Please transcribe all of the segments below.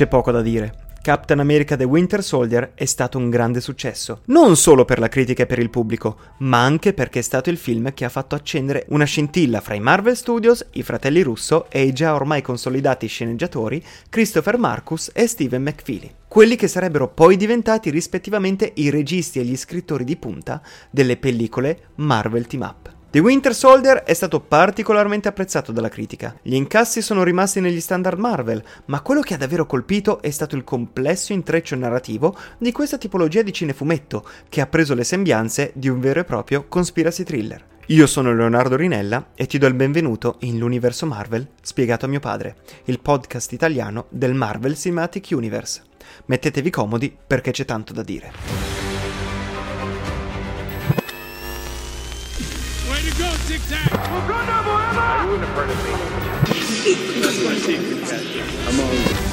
C'è poco da dire. Captain America The Winter Soldier è stato un grande successo, non solo per la critica e per il pubblico, ma anche perché è stato il film che ha fatto accendere una scintilla fra i Marvel Studios, i fratelli Russo e i già ormai consolidati sceneggiatori Christopher Marcus e Steven McFeely, quelli che sarebbero poi diventati rispettivamente i registi e gli scrittori di punta delle pellicole Marvel Team Up. The Winter Soldier è stato particolarmente apprezzato dalla critica. Gli incassi sono rimasti negli standard Marvel, ma quello che ha davvero colpito è stato il complesso intreccio narrativo di questa tipologia di cinefumetto, che ha preso le sembianze di un vero e proprio conspiracy thriller. Io sono Leonardo Rinella e ti do il benvenuto in l'universo Marvel spiegato a mio padre, il podcast italiano del Marvel Cinematic Universe. Mettetevi comodi perché c'è tanto da dire. Tic Tac! Wakanda forever! Are you in the front of me? That's my secret, Captain. I'm all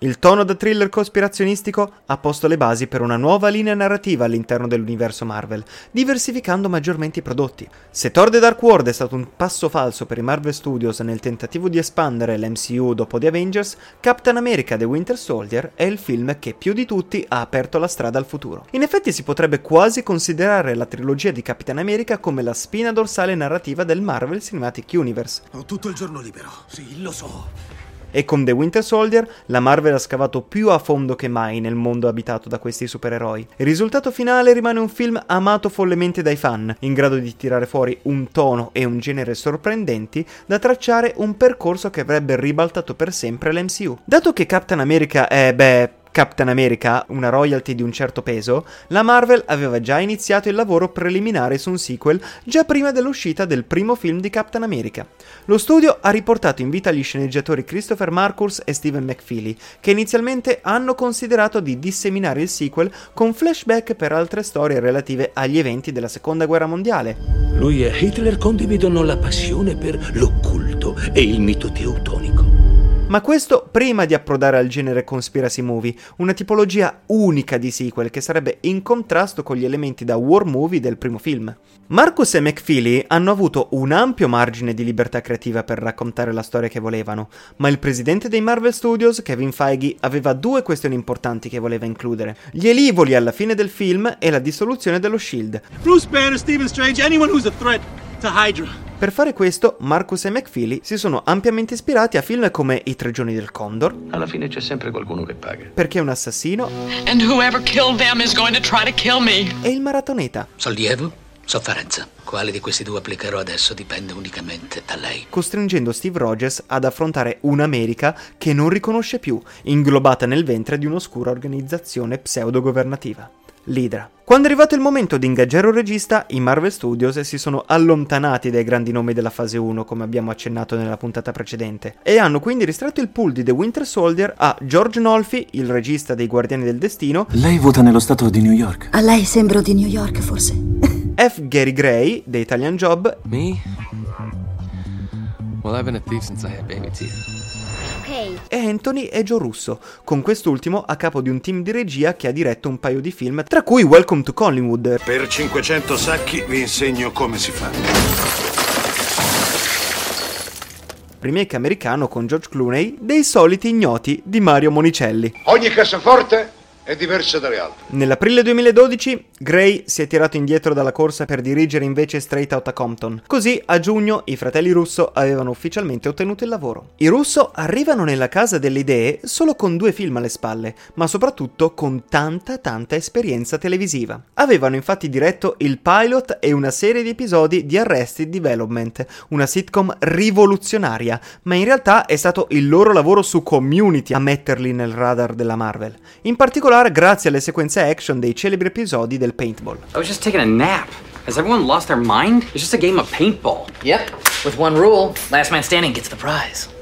Il tono da thriller cospirazionistico ha posto le basi per una nuova linea narrativa all'interno dell'universo Marvel, diversificando maggiormente i prodotti. Se Thor The Dark World è stato un passo falso per i Marvel Studios nel tentativo di espandere l'MCU dopo The Avengers, Captain America The Winter Soldier è il film che più di tutti ha aperto la strada al futuro. In effetti si potrebbe quasi considerare la trilogia di Capitan America come la spina dorsale narrativa del Marvel Cinematic Universe. Ho tutto il giorno libero, sì, lo so. E con The Winter Soldier la Marvel ha scavato più a fondo che mai nel mondo abitato da questi supereroi. Il risultato finale rimane un film amato follemente dai fan, in grado di tirare fuori un tono e un genere sorprendenti da tracciare un percorso che avrebbe ribaltato per sempre l'MCU. Dato che Captain America è, beh, Captain America, una royalty di un certo peso, la Marvel aveva già iniziato il lavoro preliminare su un sequel già prima dell'uscita del primo film di Captain America. Lo studio ha riportato in vita gli sceneggiatori Christopher Marcus e Steven McFeely, che inizialmente hanno considerato di disseminare il sequel con flashback per altre storie relative agli eventi della Seconda Guerra Mondiale. Lui e Hitler condividono la passione per l'occulto e il mito teutonico. Ma questo prima di approdare al genere conspiracy movie, una tipologia unica di sequel che sarebbe in contrasto con gli elementi da war movie del primo film. Marcus e McFeely hanno avuto un ampio margine di libertà creativa per raccontare la storia che volevano, ma il presidente dei Marvel Studios, Kevin Feige, aveva due questioni importanti che voleva includere: gli elivoli alla fine del film e la dissoluzione dello Shield. Bruce Banner, Stephen Strange, anyone who's a threat. Per fare questo, Marcus e McFeely si sono ampiamente ispirati a film come I tre giorni del Condor. Alla fine c'è sempre qualcuno che paga. Perché è un assassino. E il maratoneta. Sollievo, sofferenza. Quale di questi due applicherò adesso dipende unicamente da lei. Costringendo Steve Rogers ad affrontare un'America che non riconosce più, inglobata nel ventre di un'oscura organizzazione pseudo-governativa l'Idra. Quando è arrivato il momento di ingaggiare un regista, i Marvel Studios si sono allontanati dai grandi nomi della fase 1, come abbiamo accennato nella puntata precedente, e hanno quindi ristretto il pool di The Winter Soldier a George Nolfi, il regista dei Guardiani del Destino. Lei vota nello stato di New York. A lei sembro di New York, forse. F. Gary Gray, The Italian Job. Me? Well, I've been a thief since I had baby teeth e Anthony e Joe Russo, con quest'ultimo a capo di un team di regia che ha diretto un paio di film, tra cui Welcome to Collingwood. Per 500 sacchi vi insegno come si fa. Remake americano con George Clooney dei soliti ignoti di Mario Monicelli. Ogni cassaforte è diversa dalle altre. Nell'aprile 2012 Gray si è tirato indietro dalla corsa per dirigere invece Straight Outta Compton. Così a giugno i fratelli Russo avevano ufficialmente ottenuto il lavoro. I Russo arrivano nella casa delle idee solo con due film alle spalle, ma soprattutto con tanta tanta esperienza televisiva. Avevano infatti diretto il pilot e una serie di episodi di Arrested Development, una sitcom rivoluzionaria, ma in realtà è stato il loro lavoro su Community a metterli nel radar della Marvel. In particolare particolare grazie alle sequenze action dei celebri episodi del paintball. I was just taking a nap. Has everyone lost their mind? It's just a game of paintball. Yep, with one rule last man standing gets the prize.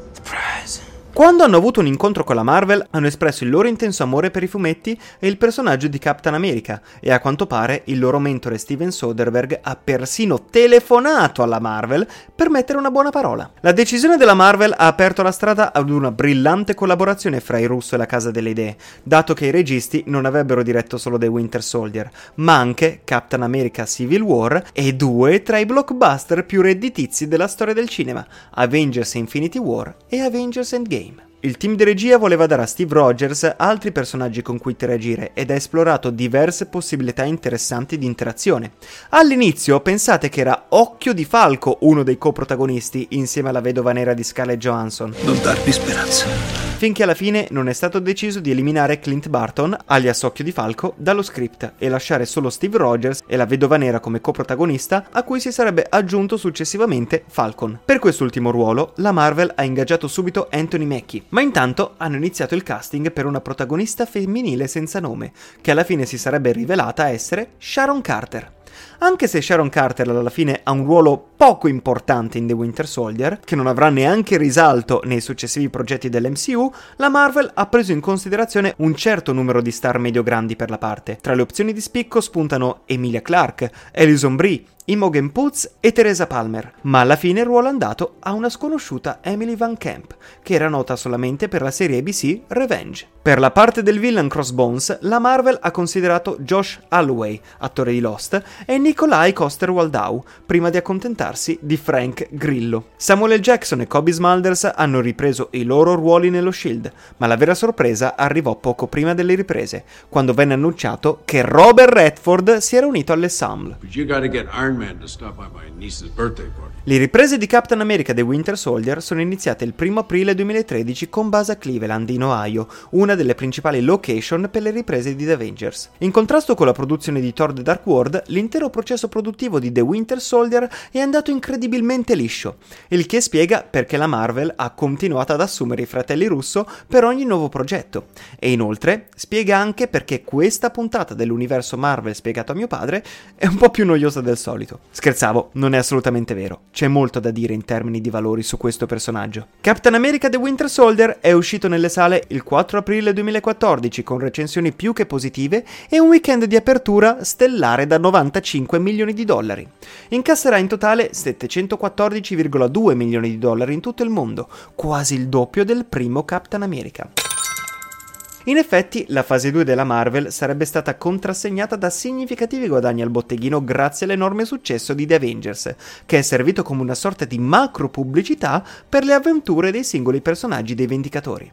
Quando hanno avuto un incontro con la Marvel, hanno espresso il loro intenso amore per i fumetti e il personaggio di Captain America, e a quanto pare il loro mentore Steven Soderbergh ha persino telefonato alla Marvel per mettere una buona parola. La decisione della Marvel ha aperto la strada ad una brillante collaborazione fra i Russo e la Casa delle Idee, dato che i registi non avrebbero diretto solo The Winter Soldier, ma anche Captain America Civil War e due tra i blockbuster più redditizi della storia del cinema, Avengers Infinity War e Avengers Endgame. Il team di regia voleva dare a Steve Rogers altri personaggi con cui interagire ed ha esplorato diverse possibilità interessanti di interazione. All'inizio pensate che era Occhio di Falco uno dei coprotagonisti insieme alla vedova nera di Scarlett Johansson. Non darmi speranza. Finché alla fine non è stato deciso di eliminare Clint Barton, alias Occhio di Falco, dallo script e lasciare solo Steve Rogers e la vedova nera come coprotagonista, a cui si sarebbe aggiunto successivamente Falcon. Per quest'ultimo ruolo, la Marvel ha ingaggiato subito Anthony Mackie, ma intanto hanno iniziato il casting per una protagonista femminile senza nome, che alla fine si sarebbe rivelata essere Sharon Carter. Anche se Sharon Carter alla fine ha un ruolo poco importante in The Winter Soldier, che non avrà neanche risalto nei successivi progetti dell'MCU, la Marvel ha preso in considerazione un certo numero di star medio-grandi per la parte. Tra le opzioni di spicco spuntano Emilia Clarke, Alison Brie, Imogen Poots e Teresa Palmer, ma alla fine il ruolo andato a una sconosciuta Emily Van Camp, che era nota solamente per la serie ABC Revenge. Per la parte del villain Crossbones, la Marvel ha considerato Josh Holloway, attore di Lost, e Nikolai Coster-Waldau, prima di accontentarsi di Frank Grillo. Samuel L. Jackson e Kobe Smulders hanno ripreso i loro ruoli nello Shield, ma la vera sorpresa arrivò poco prima delle riprese, quando venne annunciato che Robert Redford si era unito all'ensemble. Le riprese di Captain America The Winter Soldier sono iniziate il 1 aprile 2013 con base a Cleveland, in Ohio, una delle principali location per le riprese di The Avengers. In contrasto con la produzione di Thor The Dark World, l'intero processo produttivo di The Winter Soldier è andato incredibilmente liscio, il che spiega perché la Marvel ha continuato ad assumere i fratelli Russo per ogni nuovo progetto. E inoltre spiega anche perché questa puntata dell'universo Marvel spiegato a mio padre è un po' più noiosa del solito solito. Scherzavo, non è assolutamente vero. C'è molto da dire in termini di valori su questo personaggio. Captain America The Winter Soldier è uscito nelle sale il 4 aprile 2014 con recensioni più che positive e un weekend di apertura stellare da 95 milioni di dollari. Incasserà in totale 714,2 milioni di dollari in tutto il mondo, quasi il doppio del primo Captain America. In effetti, la fase 2 della Marvel sarebbe stata contrassegnata da significativi guadagni al botteghino grazie all'enorme successo di The Avengers, che è servito come una sorta di macro pubblicità per le avventure dei singoli personaggi dei Vendicatori.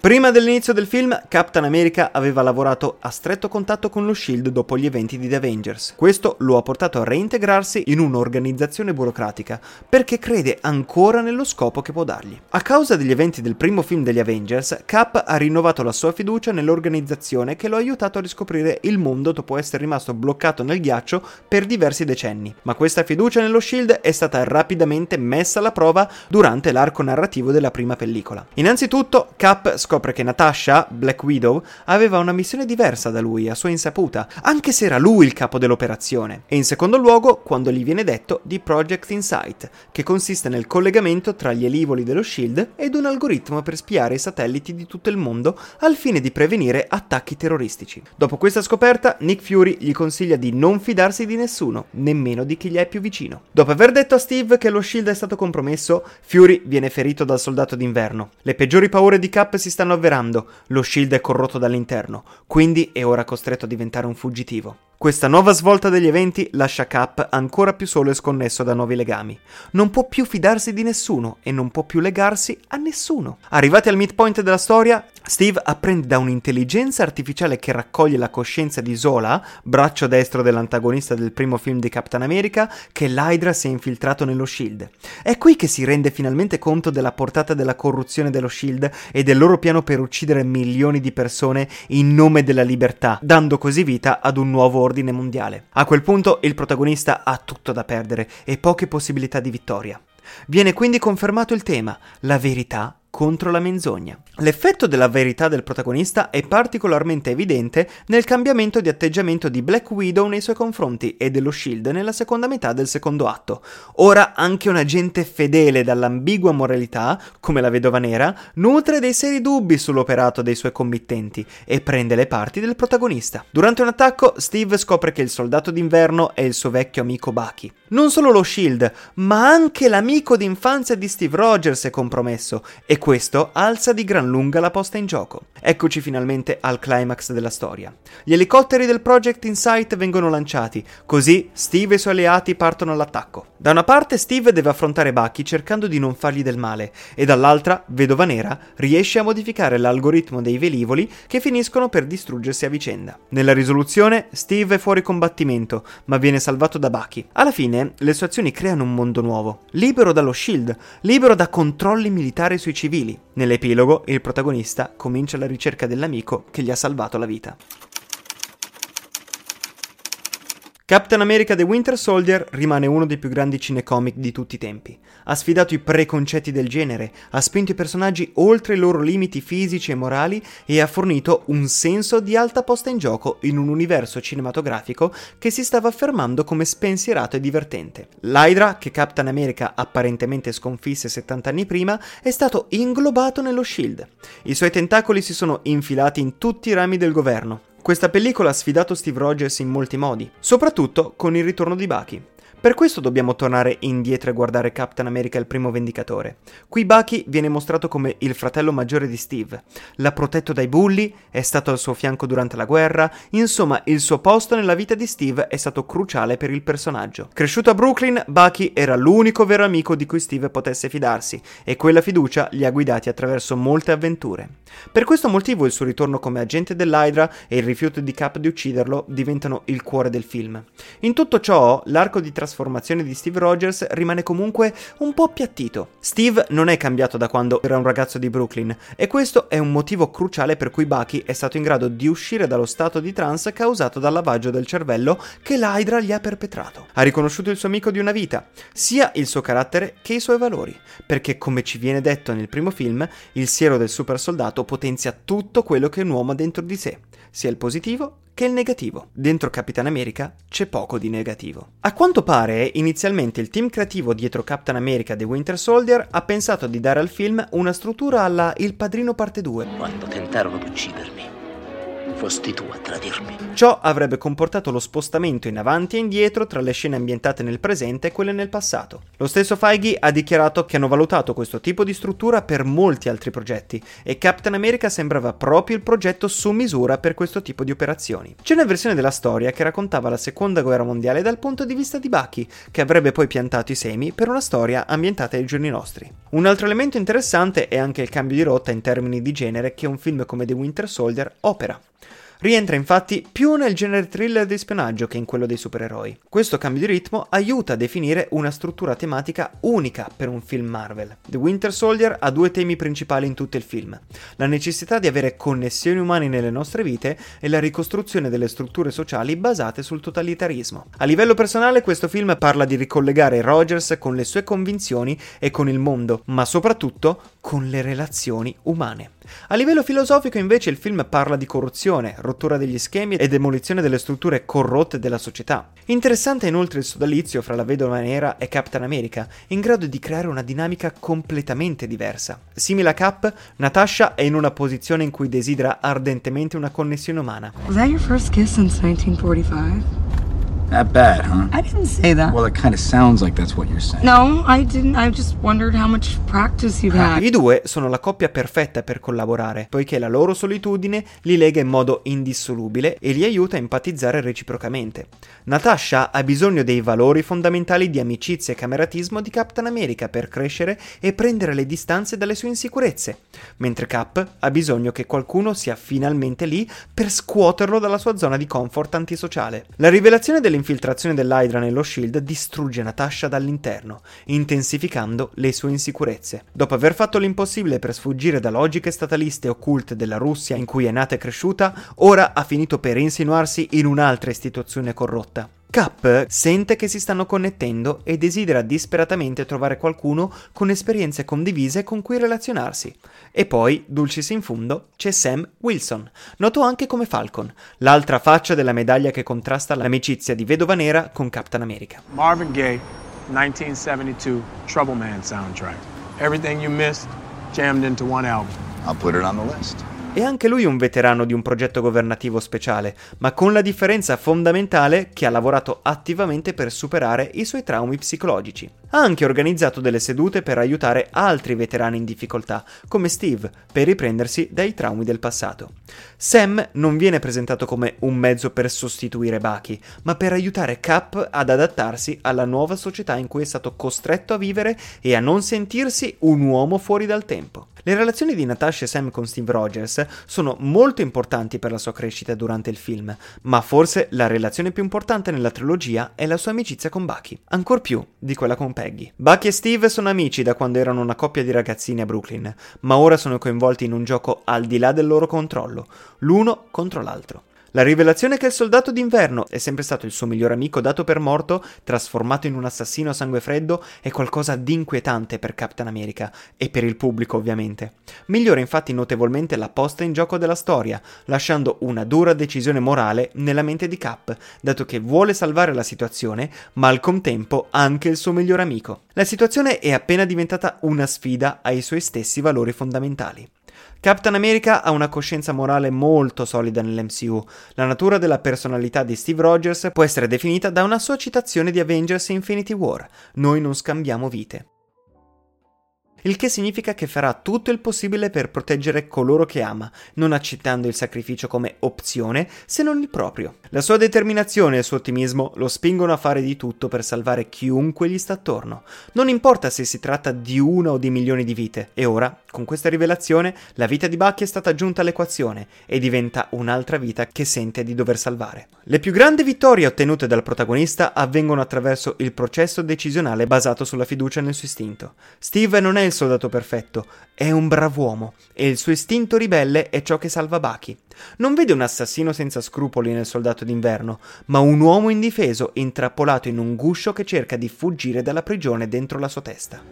Prima dell'inizio del film, Captain America aveva lavorato a stretto contatto con lo Shield dopo gli eventi di The Avengers. Questo lo ha portato a reintegrarsi in un'organizzazione burocratica, perché crede ancora nello scopo che può dargli. A causa degli eventi del primo film degli Avengers, Cap ha rinnovato la sua fiducia nell'organizzazione che lo ha aiutato a riscoprire il mondo dopo essere rimasto bloccato nel ghiaccio per diversi decenni. Ma questa fiducia nello Shield è stata rapidamente messa alla prova durante l'arco narrativo della prima pellicola. Innanzitutto, Cap scopre che Natasha, Black Widow, aveva una missione diversa da lui, a sua insaputa, anche se era lui il capo dell'operazione. E in secondo luogo, quando gli viene detto di Project Insight, che consiste nel collegamento tra gli elivoli dello Shield ed un algoritmo per spiare i satelliti di tutto il mondo al fine di prevenire attacchi terroristici. Dopo questa scoperta, Nick Fury gli consiglia di non fidarsi di nessuno, nemmeno di chi gli è più vicino. Dopo aver detto a Steve che lo Shield è stato compromesso, Fury viene ferito dal soldato d'inverno. Le peggiori paure di Cap si stanno stanno avverando, lo shield è corrotto dall'interno, quindi è ora costretto a diventare un fuggitivo. Questa nuova svolta degli eventi lascia Cap ancora più solo e sconnesso da nuovi legami. Non può più fidarsi di nessuno e non può più legarsi a nessuno. Arrivati al midpoint della storia, Steve apprende da un'intelligenza artificiale che raccoglie la coscienza di Zola, braccio destro dell'antagonista del primo film di Captain America, che l'Hydra si è infiltrato nello Shield. È qui che si rende finalmente conto della portata della corruzione dello Shield e del loro piano per uccidere milioni di persone in nome della libertà, dando così vita ad un nuovo ordine mondiale. A quel punto il protagonista ha tutto da perdere e poche possibilità di vittoria. Viene quindi confermato il tema, la verità contro la menzogna. L'effetto della verità del protagonista è particolarmente evidente nel cambiamento di atteggiamento di Black Widow nei suoi confronti e dello Shield nella seconda metà del secondo atto. Ora anche un agente fedele dall'ambigua moralità, come la vedova nera, nutre dei seri dubbi sull'operato dei suoi committenti e prende le parti del protagonista. Durante un attacco, Steve scopre che il soldato d'inverno è il suo vecchio amico Bucky. Non solo lo Shield, ma anche l'amico d'infanzia di Steve Rogers è compromesso e questo alza di gran lunga la posta in gioco. Eccoci finalmente al climax della storia. Gli elicotteri del Project Insight vengono lanciati, così Steve e i suoi alleati partono all'attacco. Da una parte Steve deve affrontare Bucky cercando di non fargli del male e dall'altra Vedova Nera riesce a modificare l'algoritmo dei velivoli che finiscono per distruggersi a vicenda. Nella risoluzione Steve è fuori combattimento, ma viene salvato da Bucky. Alla fine le sue azioni creano un mondo nuovo, libero dallo shield, libero da controlli militari sui civili. Nell'epilogo il protagonista comincia la ricerca dell'amico che gli ha salvato la vita. Captain America The Winter Soldier rimane uno dei più grandi cinecomic di tutti i tempi. Ha sfidato i preconcetti del genere, ha spinto i personaggi oltre i loro limiti fisici e morali e ha fornito un senso di alta posta in gioco in un universo cinematografico che si stava affermando come spensierato e divertente. L'Hydra, che Captain America apparentemente sconfisse 70 anni prima, è stato inglobato nello Shield. I suoi tentacoli si sono infilati in tutti i rami del governo, questa pellicola ha sfidato Steve Rogers in molti modi, soprattutto con il ritorno di Bucky. Per questo dobbiamo tornare indietro e guardare Captain America il primo vendicatore. Qui Bucky viene mostrato come il fratello maggiore di Steve. L'ha protetto dai bulli, è stato al suo fianco durante la guerra, insomma il suo posto nella vita di Steve è stato cruciale per il personaggio. Cresciuto a Brooklyn, Bucky era l'unico vero amico di cui Steve potesse fidarsi e quella fiducia li ha guidati attraverso molte avventure. Per questo motivo il suo ritorno come agente dell'Hydra e il rifiuto di Cap di ucciderlo diventano il cuore del film. In tutto ciò, l'arco di trasformazione di Steve Rogers rimane comunque un po' appiattito. Steve non è cambiato da quando era un ragazzo di Brooklyn e questo è un motivo cruciale per cui Bucky è stato in grado di uscire dallo stato di trance causato dal lavaggio del cervello che l'Hydra gli ha perpetrato. Ha riconosciuto il suo amico di una vita, sia il suo carattere che i suoi valori, perché come ci viene detto nel primo film, il siero del super soldato potenzia tutto quello che un uomo ha dentro di sé, sia il positivo che il negativo. Dentro Capitan America c'è poco di negativo. A quanto pare, inizialmente il team creativo dietro Captain America The Winter Soldier ha pensato di dare al film una struttura alla Il Padrino parte 2. Quando tentarono di uccidermi, fosti tu a tradirmi. Ciò avrebbe comportato lo spostamento in avanti e indietro tra le scene ambientate nel presente e quelle nel passato. Lo stesso Feige ha dichiarato che hanno valutato questo tipo di struttura per molti altri progetti e Captain America sembrava proprio il progetto su misura per questo tipo di operazioni. C'è una versione della storia che raccontava la seconda guerra mondiale dal punto di vista di Bucky, che avrebbe poi piantato i semi per una storia ambientata ai giorni nostri. Un altro elemento interessante è anche il cambio di rotta in termini di genere che un film come The Winter Soldier opera. Rientra infatti più nel genere thriller di spionaggio che in quello dei supereroi. Questo cambio di ritmo aiuta a definire una struttura tematica unica per un film Marvel. The Winter Soldier ha due temi principali in tutto il film: la necessità di avere connessioni umane nelle nostre vite e la ricostruzione delle strutture sociali basate sul totalitarismo. A livello personale questo film parla di ricollegare Rogers con le sue convinzioni e con il mondo, ma soprattutto con le relazioni umane. A livello filosofico invece il film parla di corruzione, rottura degli schemi e demolizione delle strutture corrotte della società. Interessante inoltre il sodalizio fra la vedova nera e Captain America, in grado di creare una dinamica completamente diversa. Simile a Cap, Natasha è in una posizione in cui desidera ardentemente una connessione umana. Was that your first kiss since 1945? That bad, huh? I didn't say that. Well, it kind of sounds like that's what you're saying. No, I didn't. I just wondered how much practice you've had. I due sono la coppia perfetta per collaborare, poiché la loro solitudine li lega in modo indissolubile e li aiuta a empatizzare reciprocamente. Natasha ha bisogno dei valori fondamentali di amicizia e cameratismo di Captain America per crescere e prendere le distanze dalle sue insicurezze, mentre Cap ha bisogno che qualcuno sia finalmente lì per scuoterlo dalla sua zona di comfort antisociale. La rivelazione dell'infiltrazione dell'Hydra nello Shield distrugge Natasha dall'interno, intensificando le sue insicurezze. Dopo aver fatto l'impossibile per sfuggire da logiche stataliste occulte della Russia in cui è nata e cresciuta, ora ha finito per insinuarsi in un'altra istituzione corrotta. Cap sente che si stanno connettendo e desidera disperatamente trovare qualcuno con esperienze condivise con cui relazionarsi. E poi, dulcis in fundo, c'è Sam Wilson, noto anche come Falcon, l'altra faccia della medaglia che contrasta l'amicizia di Vedova Nera con Captain America. Marvin Gaye, 1972, Trouble Man soundtrack. Everything you missed, jammed into one album. I'll put it on the list. È anche lui un veterano di un progetto governativo speciale, ma con la differenza fondamentale che ha lavorato attivamente per superare i suoi traumi psicologici. Ha anche organizzato delle sedute per aiutare altri veterani in difficoltà, come Steve, per riprendersi dai traumi del passato. Sam non viene presentato come un mezzo per sostituire Bucky, ma per aiutare Cap ad adattarsi alla nuova società in cui è stato costretto a vivere e a non sentirsi un uomo fuori dal tempo. Le relazioni di Natasha e Sam con Steve Rogers sono molto importanti per la sua crescita durante il film, ma forse la relazione più importante nella trilogia è la sua amicizia con Bucky, ancor più di quella con Peggy. Bucky e Steve sono amici da quando erano una coppia di ragazzini a Brooklyn, ma ora sono coinvolti in un gioco al di là del loro controllo, l'uno contro l'altro. La rivelazione che il soldato d'inverno è sempre stato il suo miglior amico dato per morto, trasformato in un assassino a sangue freddo, è qualcosa di inquietante per Captain America e per il pubblico ovviamente. Migliora infatti notevolmente la posta in gioco della storia, lasciando una dura decisione morale nella mente di Cap, dato che vuole salvare la situazione, ma al contempo anche il suo miglior amico. La situazione è appena diventata una sfida ai suoi stessi valori fondamentali. Captain America ha una coscienza morale molto solida nell'MCU. La natura della personalità di Steve Rogers può essere definita da una sua citazione di Avengers Infinity War: Noi non scambiamo vite il che significa che farà tutto il possibile per proteggere coloro che ama, non accettando il sacrificio come opzione se non il proprio. La sua determinazione e il suo ottimismo lo spingono a fare di tutto per salvare chiunque gli sta attorno. Non importa se si tratta di una o di milioni di vite. E ora, con questa rivelazione, la vita di Bucky è stata aggiunta all'equazione e diventa un'altra vita che sente di dover salvare. Le più grandi vittorie ottenute dal protagonista avvengono attraverso il processo decisionale basato sulla fiducia nel suo istinto. Steve non è il soldato perfetto, è un brav'uomo e il suo istinto ribelle è ciò che salva Bucky. Non vede un assassino senza scrupoli nel soldato d'inverno, ma un uomo indifeso intrappolato in un guscio che cerca di fuggire dalla prigione dentro la sua testa.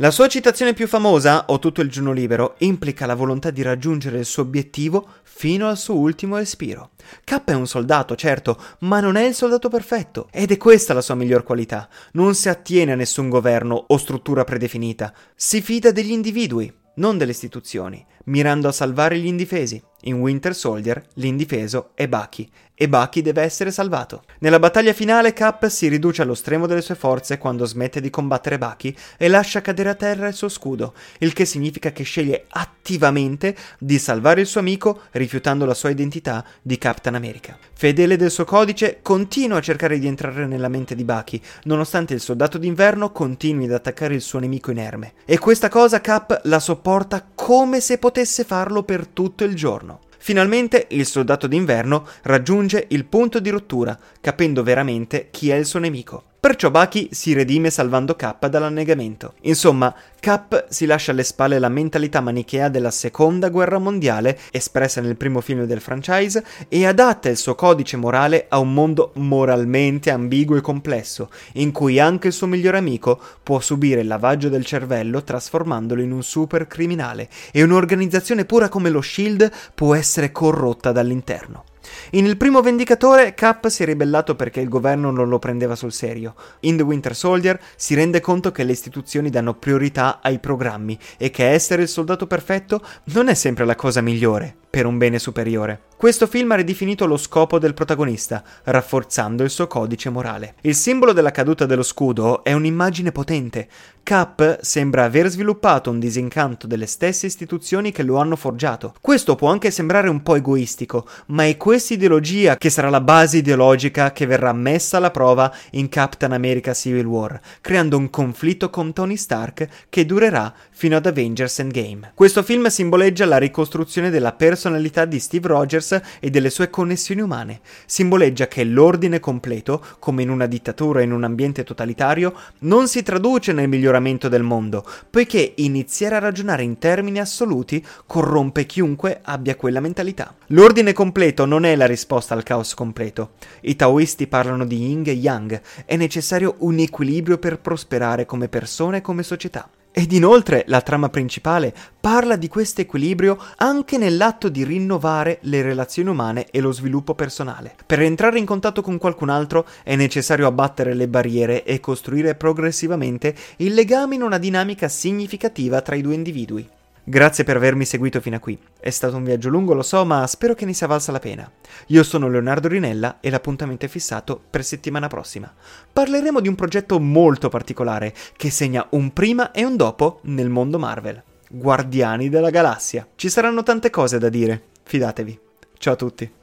La sua citazione più famosa, Ho tutto il giorno libero, implica la volontà di raggiungere il suo obiettivo fino al suo ultimo respiro. K è un soldato, certo, ma non è il soldato perfetto, ed è questa la sua miglior qualità. Non si attiene a nessun governo o struttura predefinita, si fida degli individui, non delle istituzioni, mirando a salvare gli indifesi. In Winter Soldier l'indifeso è Bucky e Bucky deve essere salvato. Nella battaglia finale Cap si riduce allo stremo delle sue forze quando smette di combattere Bucky e lascia cadere a terra il suo scudo, il che significa che sceglie attivamente di salvare il suo amico rifiutando la sua identità di Captain America. Fedele del suo codice, continua a cercare di entrare nella mente di Bucky, nonostante il soldato d'inverno continui ad attaccare il suo nemico inerme. E questa cosa Cap la sopporta come se potesse farlo per tutto il giorno. Finalmente il soldato d'inverno raggiunge il punto di rottura, capendo veramente chi è il suo nemico. Perciò Bucky si redime salvando K dall'annegamento. Insomma, Cap si lascia alle spalle la mentalità manichea della seconda guerra mondiale, espressa nel primo film del franchise, e adatta il suo codice morale a un mondo moralmente ambiguo e complesso, in cui anche il suo migliore amico può subire il lavaggio del cervello trasformandolo in un super criminale, e un'organizzazione pura come lo Shield può essere corrotta dall'interno. In Il primo Vendicatore, Cap si è ribellato perché il governo non lo prendeva sul serio. In The Winter Soldier si rende conto che le istituzioni danno priorità ai programmi e che essere il soldato perfetto non è sempre la cosa migliore per un bene superiore. Questo film ha ridefinito lo scopo del protagonista, rafforzando il suo codice morale. Il simbolo della caduta dello scudo è un'immagine potente. Cap sembra aver sviluppato un disincanto delle stesse istituzioni che lo hanno forgiato. Questo può anche sembrare un po' egoistico, ma è questa ideologia che sarà la base ideologica che verrà messa alla prova in Captain America Civil War, creando un conflitto con Tony Stark che durerà fino ad Avengers Endgame. Questo film simboleggia la ricostruzione della personalità di Steve Rogers e delle sue connessioni umane. Simboleggia che l'ordine completo, come in una dittatura o in un ambiente totalitario, non si traduce nel miglioramento del mondo, poiché iniziare a ragionare in termini assoluti corrompe chiunque abbia quella mentalità. L'ordine completo non non è la risposta al caos completo. I taoisti parlano di yin e yang, è necessario un equilibrio per prosperare come persone e come società. Ed inoltre la trama principale parla di questo equilibrio anche nell'atto di rinnovare le relazioni umane e lo sviluppo personale. Per entrare in contatto con qualcun altro è necessario abbattere le barriere e costruire progressivamente il legame in una dinamica significativa tra i due individui. Grazie per avermi seguito fino a qui. È stato un viaggio lungo, lo so, ma spero che ne sia valsa la pena. Io sono Leonardo Rinella e l'appuntamento è fissato per settimana prossima. Parleremo di un progetto molto particolare che segna un prima e un dopo nel mondo Marvel. Guardiani della Galassia. Ci saranno tante cose da dire, fidatevi. Ciao a tutti.